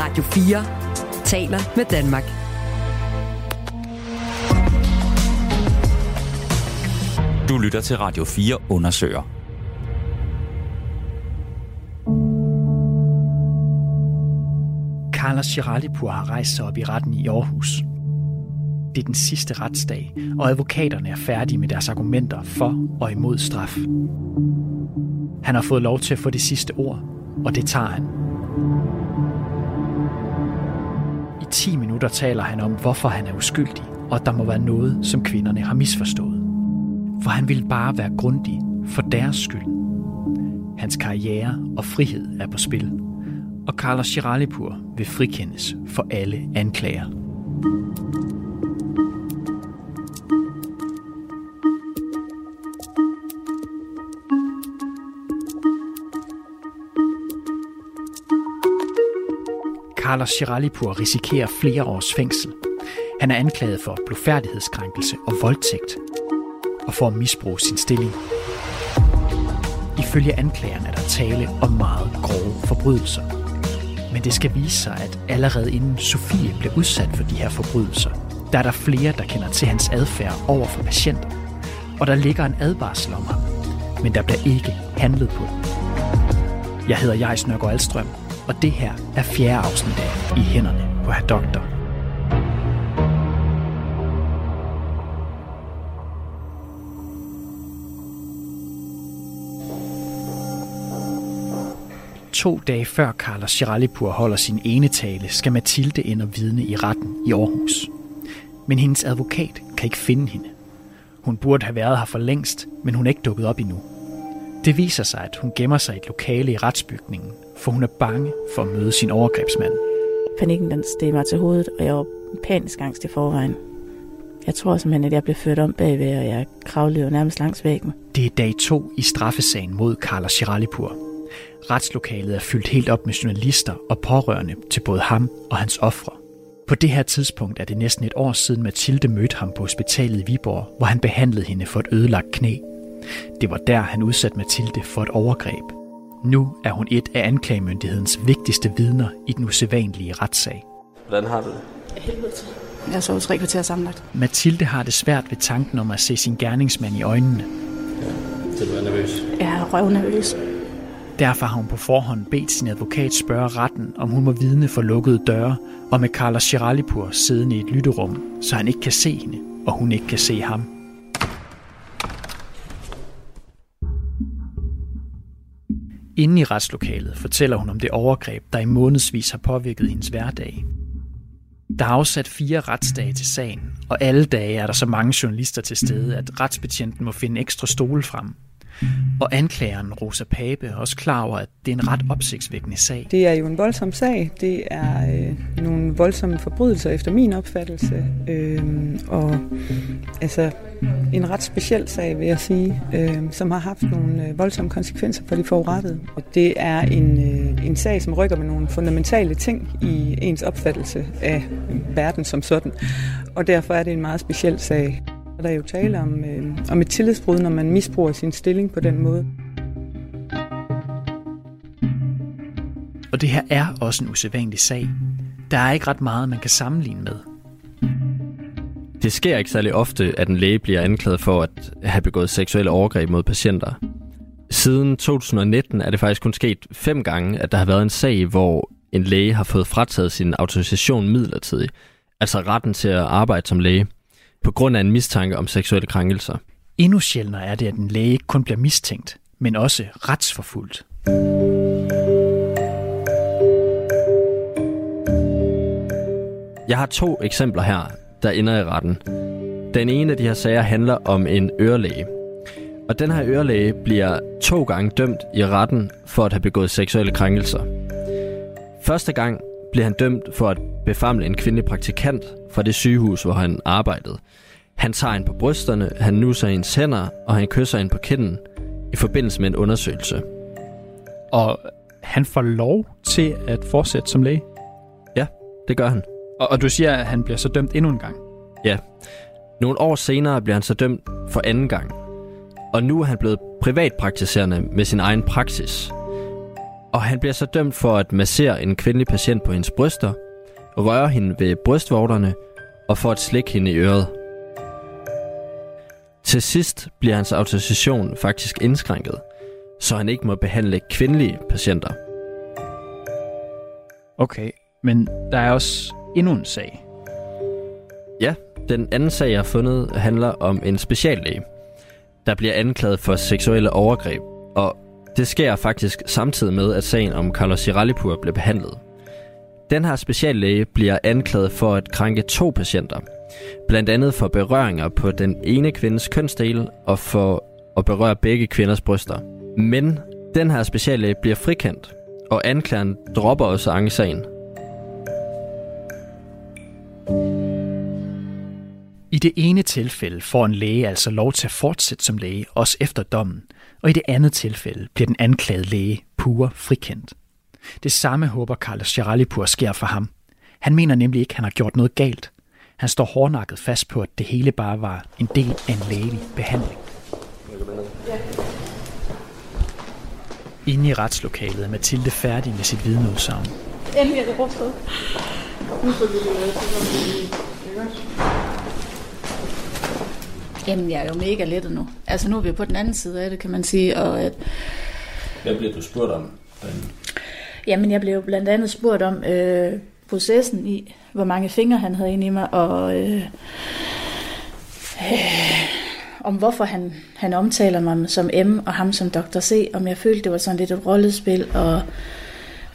Radio 4 taler med Danmark. Du lytter til Radio 4 undersøger. Carla Shiralipur har rejst sig op i retten i Aarhus. Det er den sidste retsdag, og advokaterne er færdige med deres argumenter for og imod straf. Han har fået lov til at få det sidste ord, og det tager han. 10 minutter taler han om, hvorfor han er uskyldig, og at der må være noget, som kvinderne har misforstået. For han vil bare være grundig for deres skyld. Hans karriere og frihed er på spil, og Carlos Shiralipur vil frikendes for alle anklager. Carlos Chiralipur risikerer flere års fængsel. Han er anklaget for blufærdighedskrænkelse og voldtægt, og for at misbruge sin stilling. Ifølge anklagerne er der tale om meget grove forbrydelser. Men det skal vise sig, at allerede inden Sofie blev udsat for de her forbrydelser, der er der flere, der kender til hans adfærd over for patienter. Og der ligger en advarsel om ham, men der bliver ikke handlet på. Jeg hedder Jais Nørgaard Alstrøm, og det her er fjerde afsnit af I hænderne på herr doktor. To dage før Carlos Shiralipur holder sin ene tale, skal Mathilde ind og vidne i retten i Aarhus. Men hendes advokat kan ikke finde hende. Hun burde have været her for længst, men hun er ikke dukket op endnu. Det viser sig, at hun gemmer sig i et lokale i retsbygningen, for hun er bange for at møde sin overgrebsmand. Panikken den steg mig til hovedet, og jeg var panisk angst i forvejen. Jeg tror simpelthen, at jeg blev ført om bagved, og jeg kravlede jo nærmest langs væggen. Det er dag to i straffesagen mod Carlos Shiralipur. Retslokalet er fyldt helt op med journalister og pårørende til både ham og hans ofre. På det her tidspunkt er det næsten et år siden Mathilde mødte ham på hospitalet i Viborg, hvor han behandlede hende for et ødelagt knæ. Det var der, han udsatte Mathilde for et overgreb. Nu er hun et af anklagemyndighedens vigtigste vidner i den usædvanlige retssag. Hvordan har du det? Helvede til. Jeg så tre kvarter sammenlagt. Mathilde har det svært ved tanken om at se sin gerningsmand i øjnene. Ja, det er nervøs. Jeg er røvnervøs. Derfor har hun på forhånd bedt sin advokat spørge retten, om hun må vidne for lukkede døre, og med Carla Shiralipur siddende i et lytterum, så han ikke kan se hende, og hun ikke kan se ham. Inde i retslokalet fortæller hun om det overgreb, der i månedsvis har påvirket hendes hverdag. Der er afsat fire retsdage til sagen, og alle dage er der så mange journalister til stede, at retsbetjenten må finde ekstra stole frem. Og anklageren Rosa Pape er også klar over, at det er en ret opsigtsvækkende sag. Det er jo en voldsom sag. Det er øh, nogle voldsomme forbrydelser efter min opfattelse. Øh, og altså en ret speciel sag, vil jeg sige, øh, som har haft nogle øh, voldsomme konsekvenser for de forurettede. Og Det er en, øh, en sag, som rykker med nogle fundamentale ting i ens opfattelse af verden som sådan. Og derfor er det en meget speciel sag. Der er jo tale om, øh, om et tillidsbrud, når man misbruger sin stilling på den måde. Og det her er også en usædvanlig sag. Der er ikke ret meget, man kan sammenligne med. Det sker ikke særlig ofte, at en læge bliver anklaget for at have begået seksuelle overgreb mod patienter. Siden 2019 er det faktisk kun sket fem gange, at der har været en sag, hvor en læge har fået frataget sin autorisation midlertidigt, altså retten til at arbejde som læge, på grund af en mistanke om seksuelle krænkelser. Endnu sjældnere er det, at en læge ikke kun bliver mistænkt, men også retsforfulgt. Jeg har to eksempler her, der ender i retten. Den ene af de her sager handler om en ørelæge. Og den her ørelæge bliver to gange dømt i retten for at have begået seksuelle krænkelser. Første gang blev han dømt for at befamle en kvindelig praktikant fra det sygehus, hvor han arbejdede. Han tager hende på brysterne, han nusser hendes hænder, og han kysser hende på kinden i forbindelse med en undersøgelse. Og han får lov til at fortsætte som læge? Ja, det gør han. Og, og du siger, at han bliver så dømt endnu en gang? Ja. Nogle år senere bliver han så dømt for anden gang. Og nu er han blevet privatpraktiserende med sin egen praksis. Og han bliver så dømt for at massere en kvindelig patient på hendes bryster, røre hende ved brystvorterne og for at slikke hende i øret. Til sidst bliver hans autorisation faktisk indskrænket, så han ikke må behandle kvindelige patienter. Okay, men der er også endnu en sag. Ja, den anden sag, jeg har fundet, handler om en speciallæge, der bliver anklaget for seksuelle overgreb, og det sker faktisk samtidig med, at sagen om Carlos Giralipur blev behandlet. Den her speciallæge bliver anklaget for at krænke to patienter, blandt andet for berøringer på den ene kvindes kønsdel og for at berøre begge kvinders bryster. Men den her speciallæge bliver frikendt, og anklageren dropper også ankesagen. I det ene tilfælde får en læge altså lov til at fortsætte som læge, også efter dommen, og i det andet tilfælde bliver den anklagede læge pure frikendt. Det samme håber Carlos Geralipur sker for ham. Han mener nemlig ikke, at han har gjort noget galt. Han står hårdnakket fast på, at det hele bare var en del af en lægelig behandling. Inde i retslokalet er Mathilde færdig med sit vidneudsagn. Endelig er det rustet. Jamen, jeg er jo mega lettet nu. Altså, nu er vi på den anden side af det, kan man sige. Og at, Hvad bliver du spurgt om? jamen, jeg blev blandt andet spurgt om øh, processen i, hvor mange fingre han havde inde i mig, og øh, øh, om hvorfor han, han omtaler mig som M, og ham som Dr. C, om jeg følte, det var sådan lidt et rollespil, og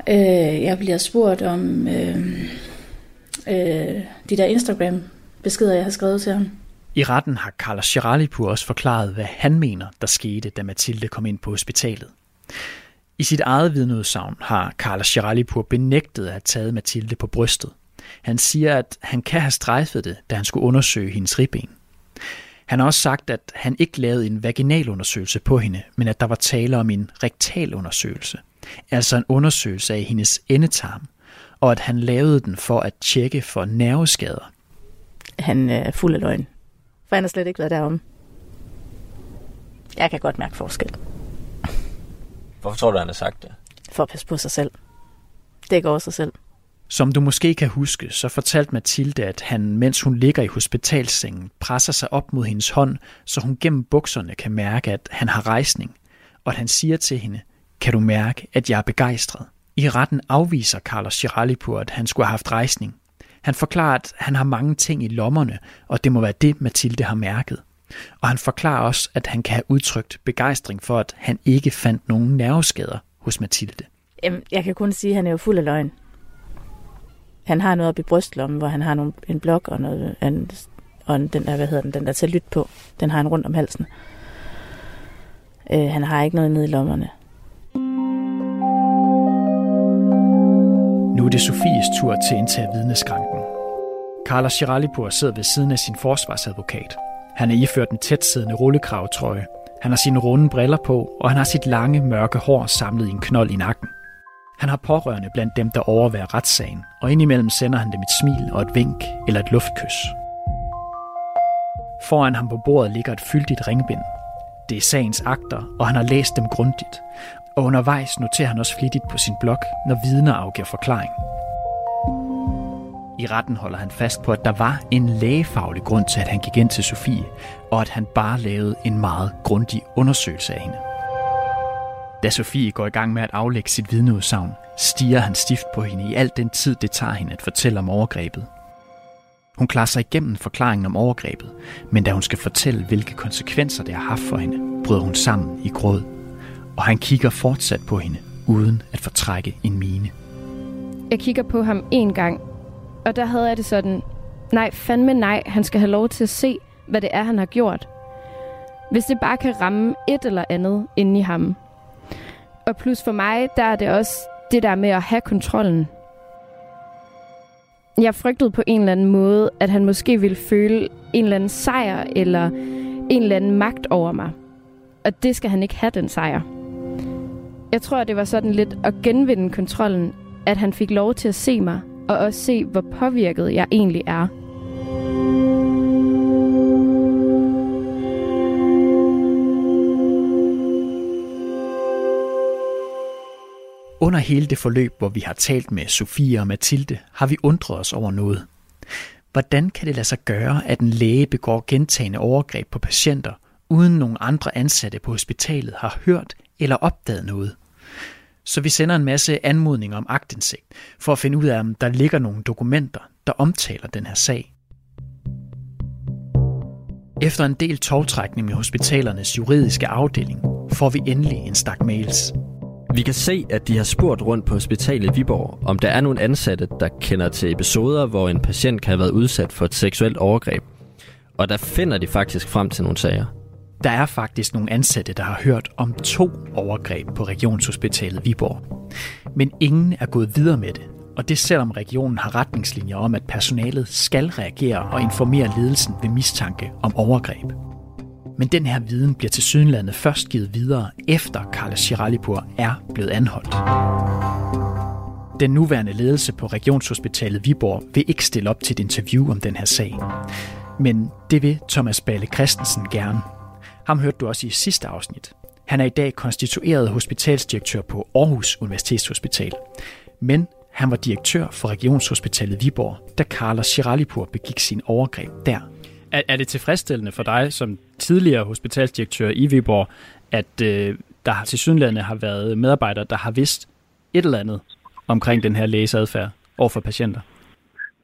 øh, jeg bliver spurgt om øh, øh, de der Instagram-beskeder, jeg har skrevet til ham. I retten har Carla Geralipur også forklaret, hvad han mener, der skete, da Mathilde kom ind på hospitalet. I sit eget vidneudsagn har Carla Geralipur benægtet at have taget Mathilde på brystet. Han siger, at han kan have strejfet det, da han skulle undersøge hendes ribben. Han har også sagt, at han ikke lavede en vaginalundersøgelse på hende, men at der var tale om en rektalundersøgelse, altså en undersøgelse af hendes endetarm, og at han lavede den for at tjekke for nerveskader. Han er fuld af løgn. For han har slet ikke været derom. Jeg kan godt mærke forskel. Hvorfor tror du, han har sagt det? For at passe på sig selv. Det går sig selv. Som du måske kan huske, så fortalte Mathilde, at han, mens hun ligger i hospitalsengen, presser sig op mod hendes hånd, så hun gennem bukserne kan mærke, at han har rejsning, og at han siger til hende, kan du mærke, at jeg er begejstret? I retten afviser Carlos Giralipur, at han skulle have haft rejsning. Han forklarer, at han har mange ting i lommerne, og det må være det, Mathilde har mærket. Og han forklarer også, at han kan have udtrykt begejstring for, at han ikke fandt nogen nerveskader hos Mathilde. Jamen, jeg kan kun sige, at han er jo fuld af løgn. Han har noget op i brystlommen, hvor han har nogle, en blok og, noget, en, og en, den der, hvad hedder den, den der til lyt på. Den har han rundt om halsen. Øh, han har ikke noget nede i lommerne. Nu er det Sofies tur til at indtage vidneskranken. Carla Giralipur sidder ved siden af sin forsvarsadvokat. Han er iført en tætsiddende rullekravtrøje. Han har sine runde briller på, og han har sit lange, mørke hår samlet i en knold i nakken. Han har pårørende blandt dem, der overværer retssagen, og indimellem sender han dem et smil og et vink eller et luftkys. Foran ham på bordet ligger et fyldigt ringbind. Det er sagens akter, og han har læst dem grundigt. Og undervejs noterer han også flittigt på sin blog, når vidner afgiver forklaring. I retten holder han fast på, at der var en lægefaglig grund til, at han gik ind til Sofie, og at han bare lavede en meget grundig undersøgelse af hende. Da Sofie går i gang med at aflægge sit vidneudsagn, stiger han stift på hende i al den tid, det tager hende at fortælle om overgrebet. Hun klarer sig igennem forklaringen om overgrebet, men da hun skal fortælle, hvilke konsekvenser det har haft for hende, bryder hun sammen i gråd. Og han kigger fortsat på hende, uden at fortrække en mine. Jeg kigger på ham en gang, og der havde jeg det sådan, nej, fandme nej, han skal have lov til at se, hvad det er, han har gjort. Hvis det bare kan ramme et eller andet inde i ham. Og plus for mig, der er det også det der med at have kontrollen. Jeg frygtede på en eller anden måde, at han måske ville føle en eller anden sejr, eller en eller anden magt over mig. Og det skal han ikke have, den sejr. Jeg tror, det var sådan lidt at genvinde kontrollen, at han fik lov til at se mig, og også se, hvor påvirket jeg egentlig er. Under hele det forløb, hvor vi har talt med Sofie og Mathilde, har vi undret os over noget. Hvordan kan det lade sig gøre, at en læge begår gentagende overgreb på patienter, uden nogen andre ansatte på hospitalet har hørt eller opdaget noget? Så vi sender en masse anmodninger om agtindsigt, for at finde ud af, om der ligger nogle dokumenter, der omtaler den her sag. Efter en del togtrækning med hospitalernes juridiske afdeling, får vi endelig en stak mails. Vi kan se, at de har spurgt rundt på hospitalet i Viborg, om der er nogle ansatte, der kender til episoder, hvor en patient kan have været udsat for et seksuelt overgreb. Og der finder de faktisk frem til nogle sager. Der er faktisk nogle ansatte, der har hørt om to overgreb på Regionshospitalet Viborg. Men ingen er gået videre med det, og det selvom regionen har retningslinjer om, at personalet skal reagere og informere ledelsen ved mistanke om overgreb. Men den her viden bliver til sydenlandet først givet videre, efter Carla Shiralipur er blevet anholdt. Den nuværende ledelse på Regionshospitalet Viborg vil ikke stille op til et interview om den her sag. Men det vil Thomas Balle Christensen gerne. Ham hørte du også i sidste afsnit. Han er i dag konstitueret hospitalsdirektør på Aarhus Universitetshospital. Men han var direktør for Regionshospitalet Viborg, da Carla Shiralipur begik sin overgreb der. Er, er det tilfredsstillende for dig som tidligere hospitalsdirektør i Viborg, at øh, der til sydenlande har været medarbejdere, der har vidst et eller andet omkring den her lægesadfærd over for patienter?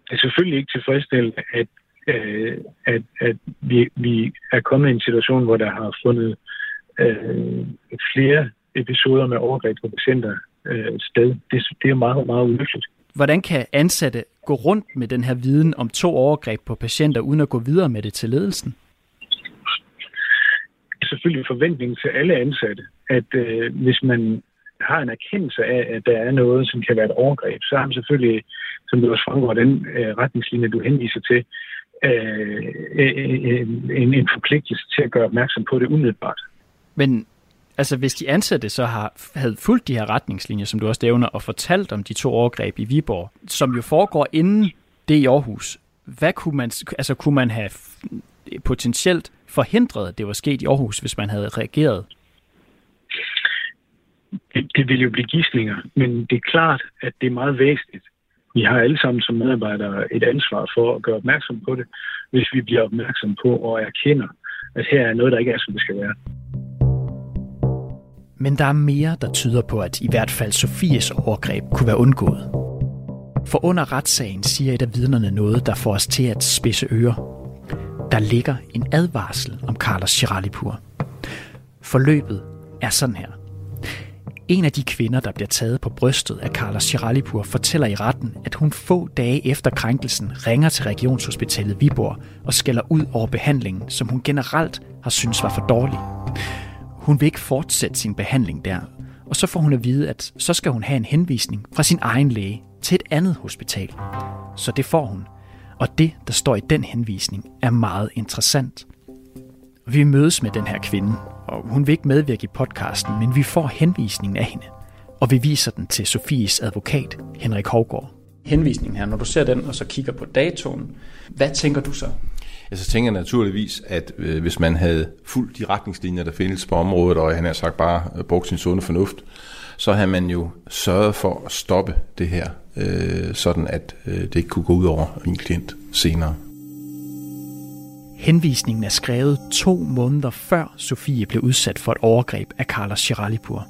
Det er selvfølgelig ikke tilfredsstillende, at, øh, at, at vi, vi er kommet i en situation, hvor der har fundet øh, flere episoder med overgreb på patienter øh, sted. Det, det er meget, meget ulykkeligt. Hvordan kan ansatte gå rundt med den her viden om to overgreb på patienter, uden at gå videre med det til ledelsen? Det er selvfølgelig forventningen til alle ansatte, at øh, hvis man har en erkendelse af, at der er noget, som kan være et overgreb, så har man selvfølgelig, som det også fremgår den øh, retningslinje, du henviser til, øh, en, en forpligtelse til at gøre opmærksom på det umiddelbart. Men Altså hvis de ansatte så har, havde fulgt de her retningslinjer, som du også nævner, og fortalt om de to overgreb i Viborg, som jo foregår inden det i Aarhus, hvad kunne man, altså kunne man have potentielt forhindret, at det var sket i Aarhus, hvis man havde reageret? Det, det vil jo blive gidsninger, men det er klart, at det er meget væsentligt. Vi har alle sammen som medarbejdere et ansvar for at gøre opmærksom på det, hvis vi bliver opmærksom på og erkender, at her er noget, der ikke er, som det skal være. Men der er mere, der tyder på, at i hvert fald Sofies overgreb kunne være undgået. For under retssagen siger et af vidnerne noget, der får os til at spidse ører. Der ligger en advarsel om Carlos Chiralipur. Forløbet er sådan her. En af de kvinder, der bliver taget på brystet af Carla Chiralipur, fortæller i retten, at hun få dage efter krænkelsen ringer til Regionshospitalet Viborg og skælder ud over behandlingen, som hun generelt har synes var for dårlig. Hun vil ikke fortsætte sin behandling der, og så får hun at vide, at så skal hun have en henvisning fra sin egen læge til et andet hospital. Så det får hun. Og det, der står i den henvisning, er meget interessant. Vi mødes med den her kvinde, og hun vil ikke medvirke i podcasten, men vi får henvisningen af hende. Og vi viser den til Sofies advokat, Henrik Hovgaard. Henvisningen her, når du ser den, og så kigger på datoen, hvad tænker du så? Jeg så tænker naturligvis, at øh, hvis man havde fulgt de retningslinjer, der findes på området, og han har sagt bare øh, brugt sin sunde fornuft, så har man jo sørget for at stoppe det her, øh, sådan at øh, det ikke kunne gå ud over min klient senere. Henvisningen er skrevet to måneder før Sofie blev udsat for et overgreb af Carlos Chiralipur.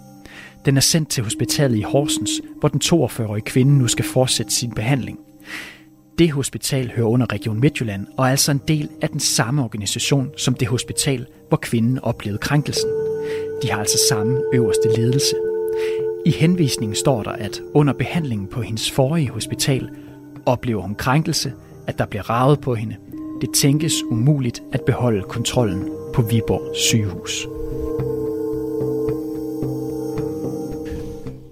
Den er sendt til hospitalet i Horsens, hvor den 42-årige kvinde nu skal fortsætte sin behandling. Det hospital hører under Region Midtjylland og er altså en del af den samme organisation som det hospital, hvor kvinden oplevede krænkelsen. De har altså samme øverste ledelse. I henvisningen står der, at under behandlingen på hendes forrige hospital oplever hun krænkelse, at der bliver ravet på hende. Det tænkes umuligt at beholde kontrollen på Viborg sygehus.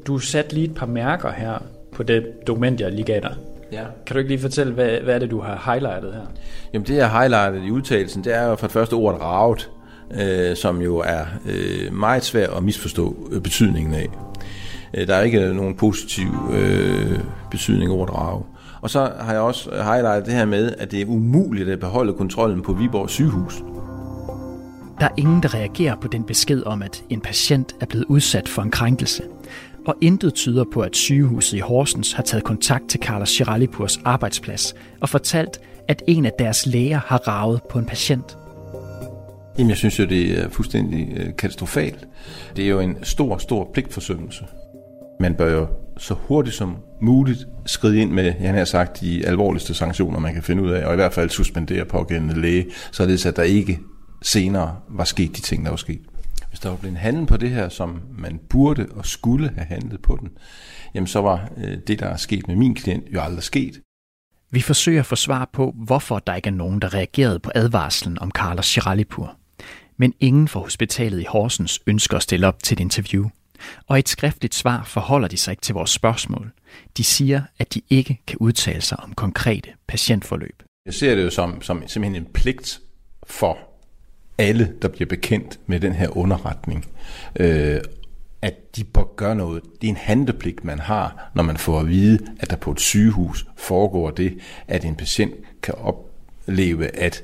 Du satte lige et par mærker her på det dokument, jeg lige gav dig. Ja. Kan du ikke lige fortælle, hvad, hvad er det, du har highlightet her? Jamen det, jeg har highlightet i udtalelsen, det er jo for det første ordet ravet, øh, som jo er øh, meget svært at misforstå øh, betydningen af. Øh, der er ikke nogen positiv øh, betydning af ordet rave. Og så har jeg også highlightet det her med, at det er umuligt at beholde kontrollen på Viborg sygehus. Der er ingen, der reagerer på den besked om, at en patient er blevet udsat for en krænkelse. og intet tyder på, at sygehuset i Horsens har taget kontakt til Carla Chiralipurs arbejdsplads og fortalt, at en af deres læger har ravet på en patient. Jamen, jeg synes jo, det er fuldstændig øh, katastrofalt. Det er jo en stor, stor pligtforsømmelse. Man bør jo så hurtigt som muligt skride ind med, jeg har sagt, de alvorligste sanktioner, man kan finde ud af, og i hvert fald suspendere pågældende læge, således at der ikke senere var sket de ting, der var sket. Hvis der var blevet handlet på det her, som man burde og skulle have handlet på den, jamen så var øh, det, der er sket med min klient, jo aldrig sket. Vi forsøger at få svar på, hvorfor der ikke er nogen, der reagerede på advarslen om Carlos Chiralipur. Men ingen fra hospitalet i Horsens ønsker at stille op til et interview. Og i et skriftligt svar forholder de sig ikke til vores spørgsmål. De siger, at de ikke kan udtale sig om konkrete patientforløb. Jeg ser det jo som, som simpelthen en pligt for alle, der bliver bekendt med den her underretning, øh, at de bør gøre noget. Det er en handlepligt, man har, når man får at vide, at der på et sygehus foregår det, at en patient kan opleve, at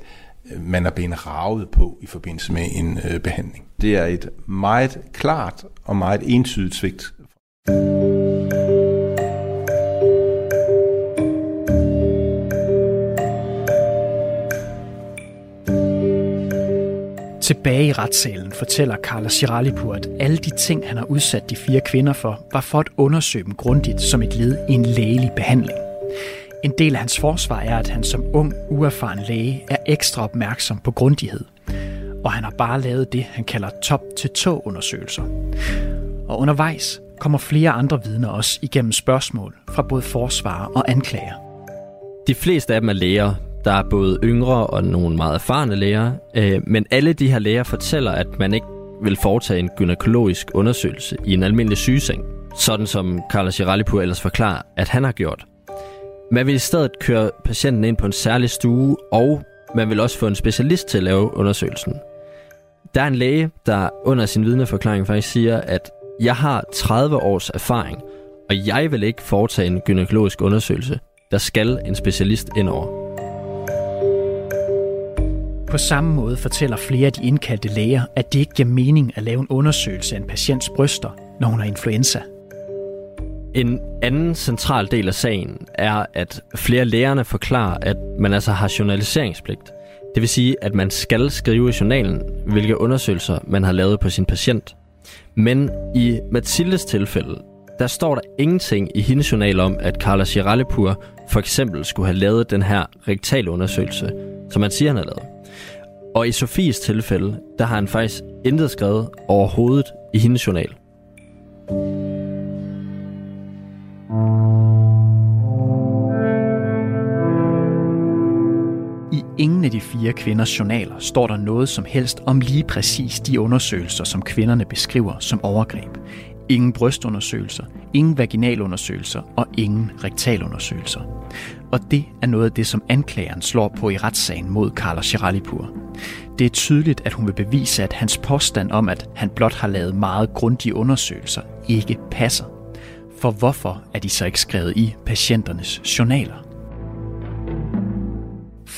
man er blevet ravet på i forbindelse med en øh, behandling. Det er et meget klart og meget entydigt svigt. Tilbage i retssalen fortæller Carla Chiralipur, at alle de ting, han har udsat de fire kvinder for, var for at undersøge dem grundigt som et led i en lægelig behandling. En del af hans forsvar er, at han som ung, uerfaren læge er ekstra opmærksom på grundighed. Og han har bare lavet det, han kalder top-til-tå-undersøgelser. Og undervejs kommer flere andre vidner også igennem spørgsmål fra både forsvarer og anklager. De fleste af dem er læger, der er både yngre og nogle meget erfarne læger, øh, men alle de her læger fortæller, at man ikke vil foretage en gynækologisk undersøgelse i en almindelig sygeseng, sådan som Carlos Giralipur ellers forklarer, at han har gjort. Man vil i stedet køre patienten ind på en særlig stue, og man vil også få en specialist til at lave undersøgelsen. Der er en læge, der under sin vidneforklaring faktisk siger, at jeg har 30 års erfaring, og jeg vil ikke foretage en gynækologisk undersøgelse. Der skal en specialist ind over. På samme måde fortæller flere af de indkaldte læger, at det ikke giver mening at lave en undersøgelse af en patients bryster, når hun har influenza. En anden central del af sagen er, at flere lægerne forklarer, at man altså har journaliseringspligt. Det vil sige, at man skal skrive i journalen, hvilke undersøgelser man har lavet på sin patient. Men i Mathildes tilfælde, der står der ingenting i hendes journal om, at Carla Chiralipur for eksempel skulle have lavet den her rektale undersøgelse, som man siger, han har lavet. Og i Sofies tilfælde, der har han faktisk intet skrevet overhovedet i hendes journal. Ingen af de fire kvinders journaler står der noget som helst om lige præcis de undersøgelser, som kvinderne beskriver som overgreb. Ingen brystundersøgelser, ingen vaginalundersøgelser og ingen rektalundersøgelser. Og det er noget af det, som anklageren slår på i retssagen mod Carla Chiralipur. Det er tydeligt, at hun vil bevise, at hans påstand om, at han blot har lavet meget grundige undersøgelser, ikke passer. For hvorfor er de så ikke skrevet i patienternes journaler?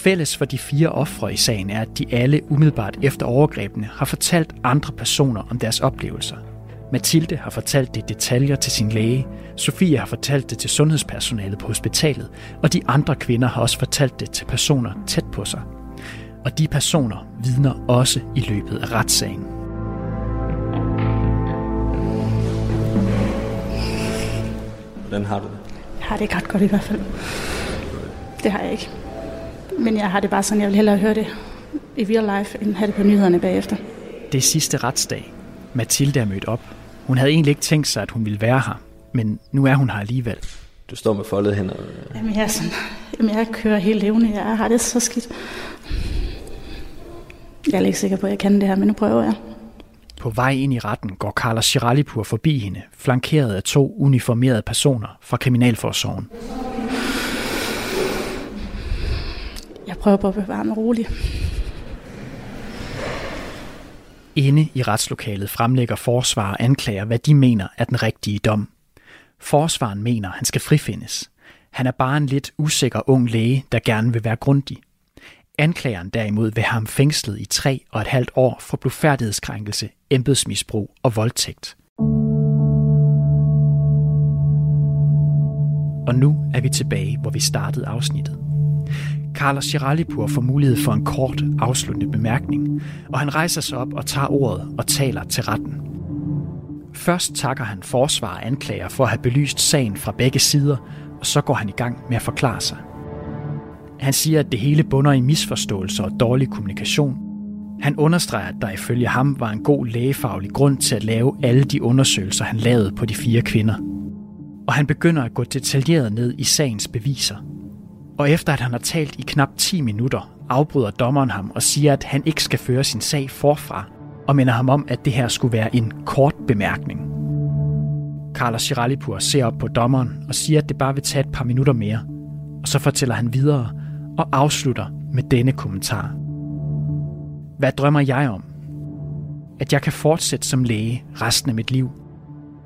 Fælles for de fire ofre i sagen er, at de alle umiddelbart efter overgrebene har fortalt andre personer om deres oplevelser. Mathilde har fortalt det detaljer til sin læge, Sofie har fortalt det til sundhedspersonalet på hospitalet, og de andre kvinder har også fortalt det til personer tæt på sig. Og de personer vidner også i løbet af retssagen. Hvordan har du det? Jeg har det ikke ret godt i hvert fald. Det har jeg ikke. Men jeg har det bare sådan, jeg vil hellere høre det i real life, end have det på nyhederne bagefter. Det er sidste retsdag. Mathilde er mødt op. Hun havde egentlig ikke tænkt sig, at hun ville være her, men nu er hun her alligevel. Du står med foldet hænder. Jamen, jeg, er sådan, jamen, jeg kører helt levende. Jeg har det så skidt. Jeg er ikke sikker på, at jeg kan det her, men nu prøver jeg. På vej ind i retten går Carla Chiralipur forbi hende, flankeret af to uniformerede personer fra Kriminalforsorgen. Jeg prøver på at bevare mig rolig. Inde i retslokalet fremlægger forsvar og anklager, hvad de mener er den rigtige dom. Forsvaren mener, han skal frifindes. Han er bare en lidt usikker ung læge, der gerne vil være grundig. Anklageren derimod vil have ham fængslet i tre og et halvt år for blufærdighedskrænkelse, embedsmisbrug og voldtægt. Og nu er vi tilbage, hvor vi startede afsnittet. Carlos Giralipur får mulighed for en kort, afsluttende bemærkning, og han rejser sig op og tager ordet og taler til retten. Først takker han forsvar og anklager for at have belyst sagen fra begge sider, og så går han i gang med at forklare sig. Han siger, at det hele bunder i misforståelser og dårlig kommunikation. Han understreger, at der ifølge ham var en god lægefaglig grund til at lave alle de undersøgelser, han lavede på de fire kvinder. Og han begynder at gå detaljeret ned i sagens beviser. Og efter at han har talt i knap 10 minutter, afbryder dommeren ham og siger, at han ikke skal føre sin sag forfra, og minder ham om, at det her skulle være en kort bemærkning. Carlos Chiralipur ser op på dommeren og siger, at det bare vil tage et par minutter mere, og så fortæller han videre og afslutter med denne kommentar. Hvad drømmer jeg om? At jeg kan fortsætte som læge resten af mit liv.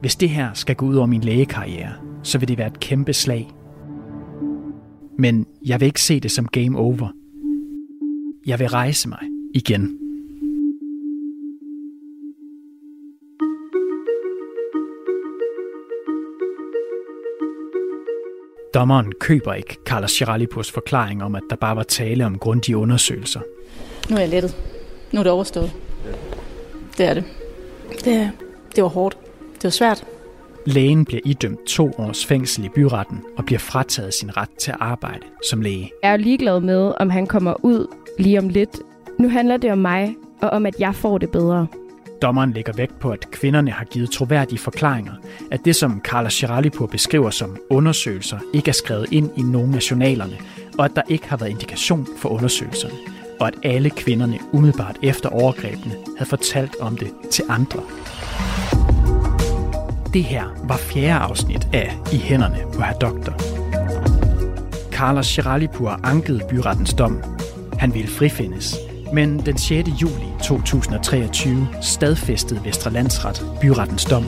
Hvis det her skal gå ud over min lægekarriere, så vil det være et kæmpe slag. Men jeg vil ikke se det som game over. Jeg vil rejse mig igen. Dommeren køber ikke Carlos Giralipurs forklaring om, at der bare var tale om grundige undersøgelser. Nu er jeg lettet. Nu er det overstået. Det er det. Det, er, det var hårdt. Det var svært. Lægen bliver idømt to års fængsel i byretten og bliver frataget sin ret til at arbejde som læge. Jeg er ligeglad med, om han kommer ud lige om lidt. Nu handler det om mig, og om at jeg får det bedre. Dommeren lægger vægt på, at kvinderne har givet troværdige forklaringer, at det, som Carla Giralipur beskriver som undersøgelser, ikke er skrevet ind i nogen af journalerne, og at der ikke har været indikation for undersøgelserne, og at alle kvinderne umiddelbart efter overgrebene havde fortalt om det til andre. Det her var fjerde afsnit af I hænderne på herr doktor. Carlos Chiralipur ankede byrettens dom. Han ville frifindes, men den 6. juli 2023 stadfæstede Vesterlandsret byrettens dom.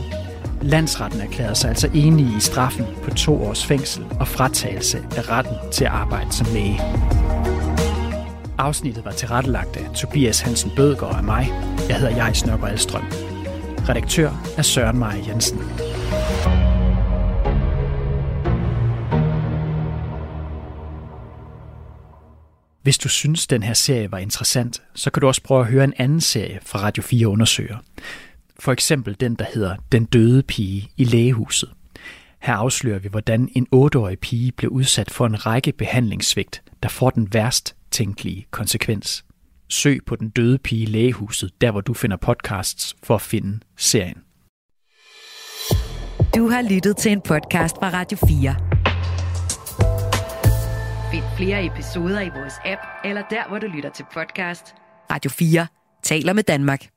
Landsretten erklærede sig altså enige i straffen på to års fængsel og fratagelse af retten til at arbejde som læge. Afsnittet var tilrettelagt af Tobias Hansen Bødgaard og mig. Jeg hedder Jais Nørgaard Alstrøm. Redaktør er Søren Maja Jensen. Hvis du synes, den her serie var interessant, så kan du også prøve at høre en anden serie fra Radio 4 Undersøger. For eksempel den, der hedder Den døde pige i lægehuset. Her afslører vi, hvordan en 8-årig pige blev udsat for en række behandlingssvigt, der får den værst tænkelige konsekvens. Søg på Den døde pige lægehuset, der hvor du finder podcasts for at finde serien. Du har lyttet til en podcast fra Radio 4. Find flere episoder i vores app, eller der, hvor du lytter til podcast. Radio 4 taler med Danmark.